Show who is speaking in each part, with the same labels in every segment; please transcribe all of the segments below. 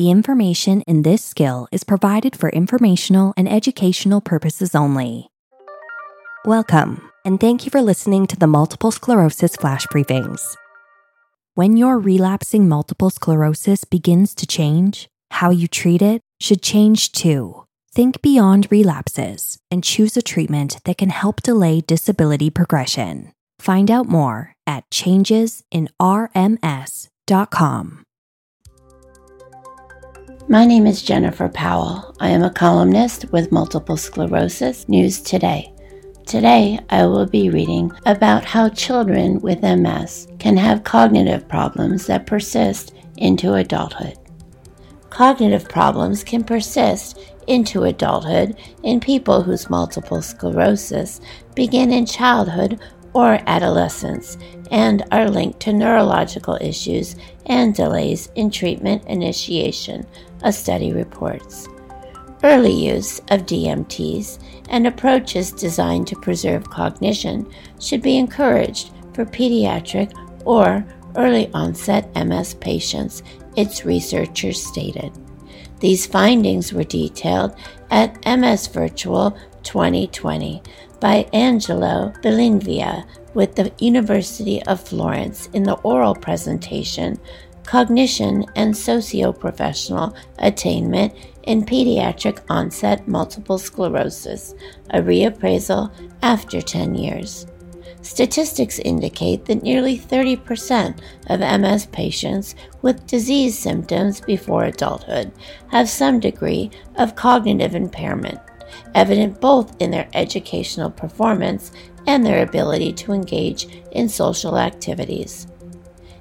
Speaker 1: The information in this skill is provided for informational and educational purposes only. Welcome, and thank you for listening to the Multiple Sclerosis Flash Briefings. When your relapsing multiple sclerosis begins to change, how you treat it should change too. Think beyond relapses and choose a treatment that can help delay disability progression. Find out more at changesinrms.com.
Speaker 2: My name is Jennifer Powell. I am a columnist with Multiple Sclerosis News Today. Today, I will be reading about how children with MS can have cognitive problems that persist into adulthood. Cognitive problems can persist into adulthood in people whose multiple sclerosis begin in childhood or adolescence and are linked to neurological issues and delays in treatment initiation, a study reports. Early use of DMTs and approaches designed to preserve cognition should be encouraged for pediatric or early onset MS patients, its researchers stated. These findings were detailed at MS Virtual 2020 by Angelo Bellinvia with the University of Florence in the oral presentation Cognition and Socioprofessional Attainment in Pediatric Onset Multiple Sclerosis, a reappraisal after 10 years. Statistics indicate that nearly 30% of MS patients with disease symptoms before adulthood have some degree of cognitive impairment, evident both in their educational performance and their ability to engage in social activities.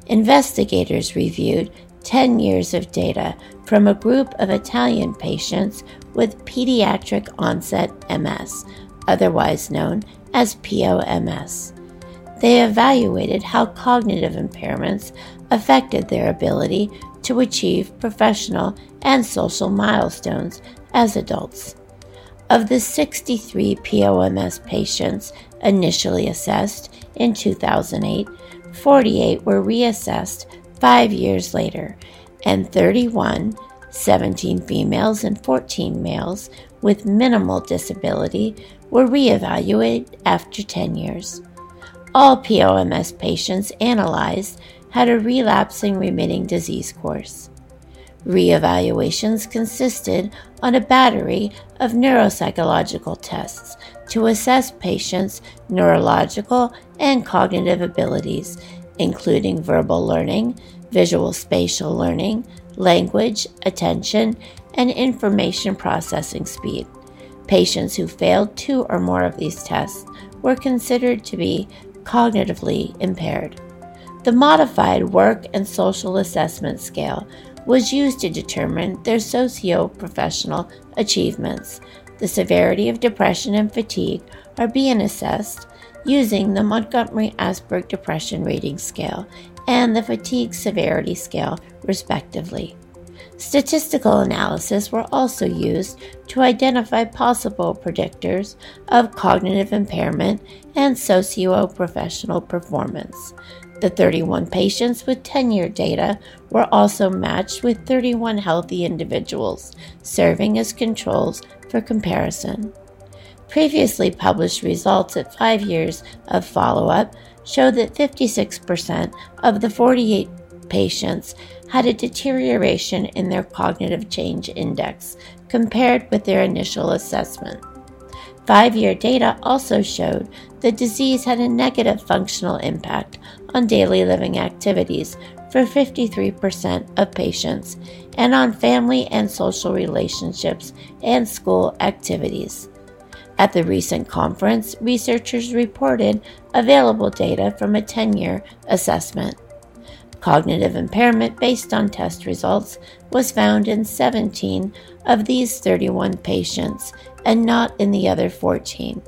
Speaker 2: Investigators reviewed 10 years of data from a group of Italian patients with pediatric onset MS, otherwise known as POMS. They evaluated how cognitive impairments affected their ability to achieve professional and social milestones as adults. Of the 63 POMS patients initially assessed in 2008, 48 were reassessed five years later, and 31, 17 females and 14 males with minimal disability, were reevaluated after 10 years. All POMS patients analyzed had a relapsing remitting disease course. Reevaluations consisted on a battery of neuropsychological tests to assess patients' neurological and cognitive abilities, including verbal learning, visual spatial learning, language, attention, and information processing speed. Patients who failed two or more of these tests were considered to be cognitively impaired. The modified work and social assessment scale was used to determine their socio professional achievements. The severity of depression and fatigue are being assessed using the Montgomery Asberg Depression Rating Scale and the Fatigue Severity Scale, respectively. Statistical analysis were also used to identify possible predictors of cognitive impairment and socio-professional performance. The 31 patients with 10 year data were also matched with 31 healthy individuals, serving as controls for comparison. Previously published results at five years of follow up showed that 56% of the 48 patients had a deterioration in their cognitive change index compared with their initial assessment. Five year data also showed the disease had a negative functional impact on daily living activities for 53% of patients and on family and social relationships and school activities. At the recent conference, researchers reported available data from a 10 year assessment. Cognitive impairment based on test results was found in 17 of these 31 patients and not in the other 14.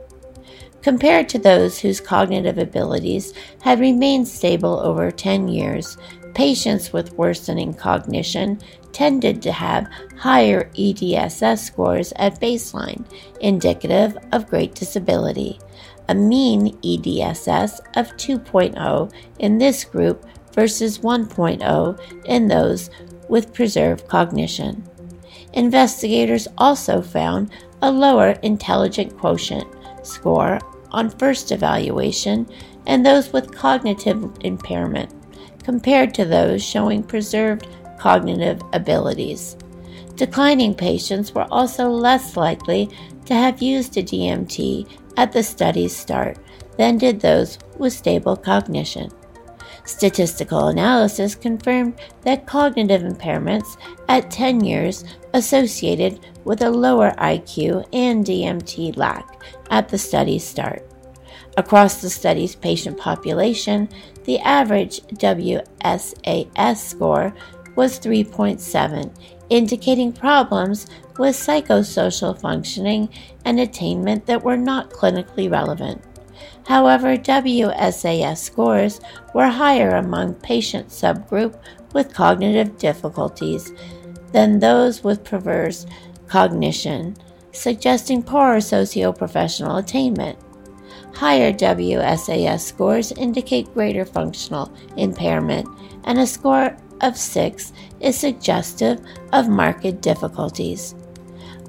Speaker 2: Compared to those whose cognitive abilities had remained stable over 10 years, patients with worsening cognition tended to have higher EDSS scores at baseline, indicative of great disability. A mean EDSS of 2.0 in this group versus 1.0 in those with preserved cognition. Investigators also found a lower intelligent quotient score on first evaluation and those with cognitive impairment compared to those showing preserved cognitive abilities. Declining patients were also less likely to have used a DMT at the study's start than did those with stable cognition. Statistical analysis confirmed that cognitive impairments at 10 years associated with a lower IQ and DMT lack at the study's start. Across the study's patient population, the average WSAS score was 3.7, indicating problems with psychosocial functioning and attainment that were not clinically relevant. However, WSAS scores were higher among patient subgroup with cognitive difficulties than those with perverse cognition, suggesting poorer socioprofessional attainment. Higher WSAS scores indicate greater functional impairment, and a score of 6 is suggestive of marked difficulties.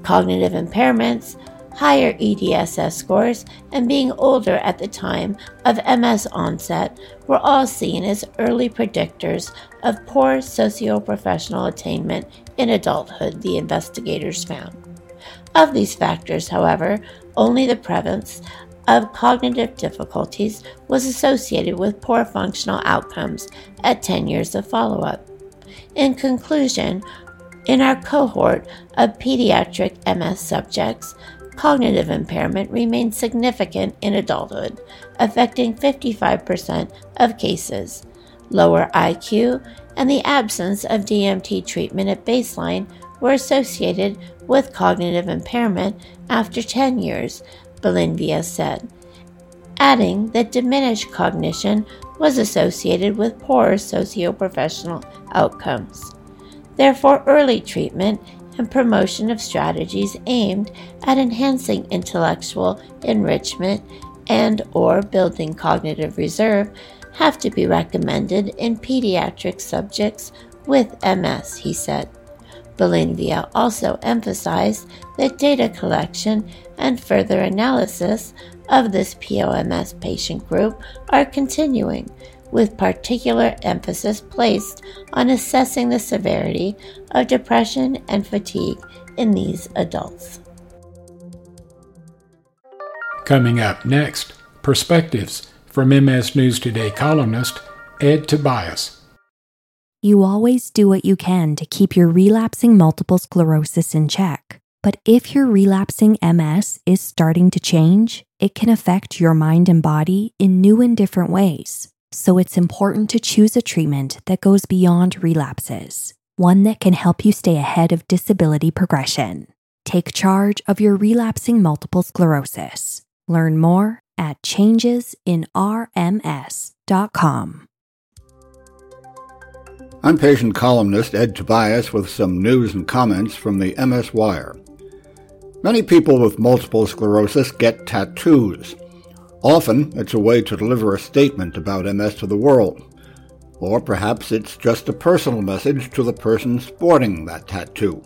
Speaker 2: Cognitive impairments, higher EDSS scores, and being older at the time of MS onset were all seen as early predictors of poor socioprofessional attainment in adulthood, the investigators found. Of these factors, however, only the prevalence of cognitive difficulties was associated with poor functional outcomes at 10 years of follow up. In conclusion, in our cohort of pediatric MS subjects, cognitive impairment remains significant in adulthood, affecting 55% of cases. Lower IQ and the absence of DMT treatment at baseline were associated with cognitive impairment after 10 years, Bellinvia said, adding that diminished cognition was associated with poorer socioprofessional outcomes. Therefore, early treatment and promotion of strategies aimed at enhancing intellectual enrichment and or building cognitive reserve have to be recommended in pediatric subjects with MS, he said. Bellinvia also emphasized that data collection and further analysis of this POMS patient group are continuing, with particular emphasis placed on assessing the severity of depression and fatigue in these adults.
Speaker 3: Coming up next, perspectives from MS News Today columnist Ed Tobias.
Speaker 1: You always do what you can to keep your relapsing multiple sclerosis in check. But if your relapsing MS is starting to change, it can affect your mind and body in new and different ways. So it's important to choose a treatment that goes beyond relapses, one that can help you stay ahead of disability progression. Take charge of your relapsing multiple sclerosis. Learn more at changesinrms.com.
Speaker 4: I'm patient columnist Ed Tobias with some news and comments from the MS Wire. Many people with multiple sclerosis get tattoos. Often, it's a way to deliver a statement about MS to the world. Or perhaps it's just a personal message to the person sporting that tattoo.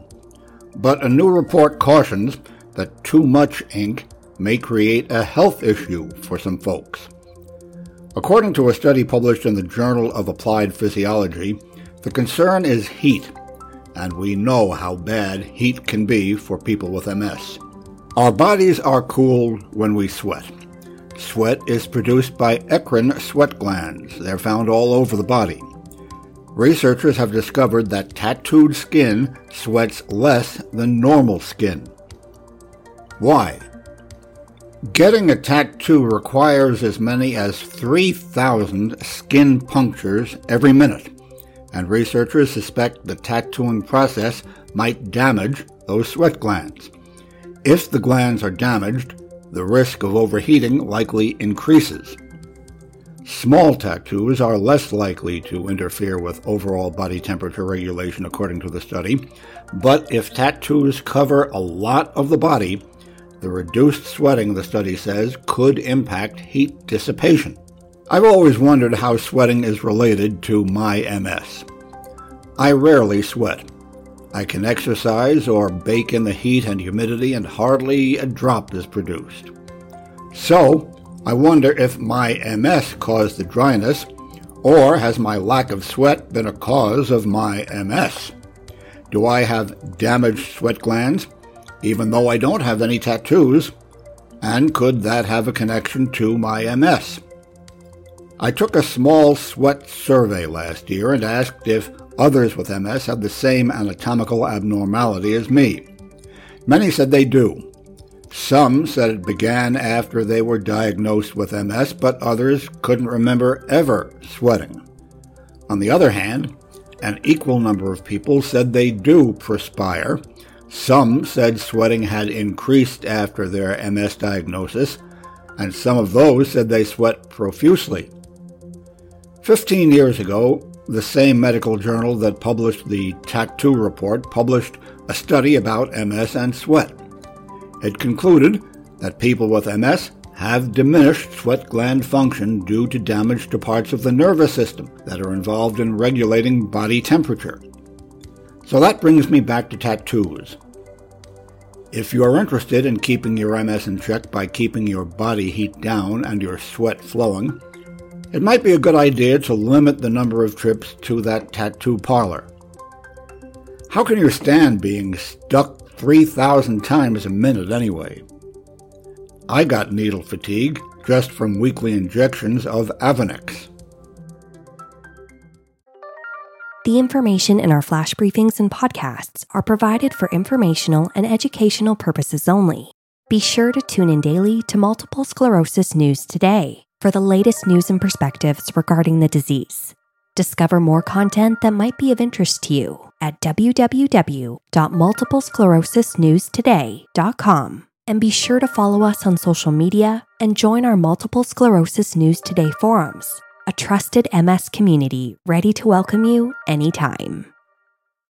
Speaker 4: But a new report cautions that too much ink may create a health issue for some folks. According to a study published in the Journal of Applied Physiology, the concern is heat, and we know how bad heat can be for people with MS. Our bodies are cooled when we sweat. Sweat is produced by eccrine sweat glands. They're found all over the body. Researchers have discovered that tattooed skin sweats less than normal skin. Why? Getting a tattoo requires as many as 3,000 skin punctures every minute and researchers suspect the tattooing process might damage those sweat glands. If the glands are damaged, the risk of overheating likely increases. Small tattoos are less likely to interfere with overall body temperature regulation, according to the study, but if tattoos cover a lot of the body, the reduced sweating, the study says, could impact heat dissipation. I've always wondered how sweating is related to my MS. I rarely sweat. I can exercise or bake in the heat and humidity, and hardly a drop is produced. So, I wonder if my MS caused the dryness, or has my lack of sweat been a cause of my MS? Do I have damaged sweat glands, even though I don't have any tattoos? And could that have a connection to my MS? I took a small sweat survey last year and asked if Others with MS have the same anatomical abnormality as me. Many said they do. Some said it began after they were diagnosed with MS, but others couldn't remember ever sweating. On the other hand, an equal number of people said they do perspire. Some said sweating had increased after their MS diagnosis, and some of those said they sweat profusely. Fifteen years ago, the same medical journal that published the Tattoo Report published a study about MS and sweat. It concluded that people with MS have diminished sweat gland function due to damage to parts of the nervous system that are involved in regulating body temperature. So that brings me back to tattoos. If you are interested in keeping your MS in check by keeping your body heat down and your sweat flowing, it might be a good idea to limit the number of trips to that tattoo parlor. How can you stand being stuck 3,000 times a minute anyway? I got needle fatigue just from weekly injections of Avonex.
Speaker 1: The information in our flash briefings and podcasts are provided for informational and educational purposes only. Be sure to tune in daily to Multiple Sclerosis News today for the latest news and perspectives regarding the disease. Discover more content that might be of interest to you at www.multiplesclerosisnewstoday.com. And be sure to follow us on social media and join our Multiple Sclerosis News Today forums, a trusted MS community ready to welcome you anytime.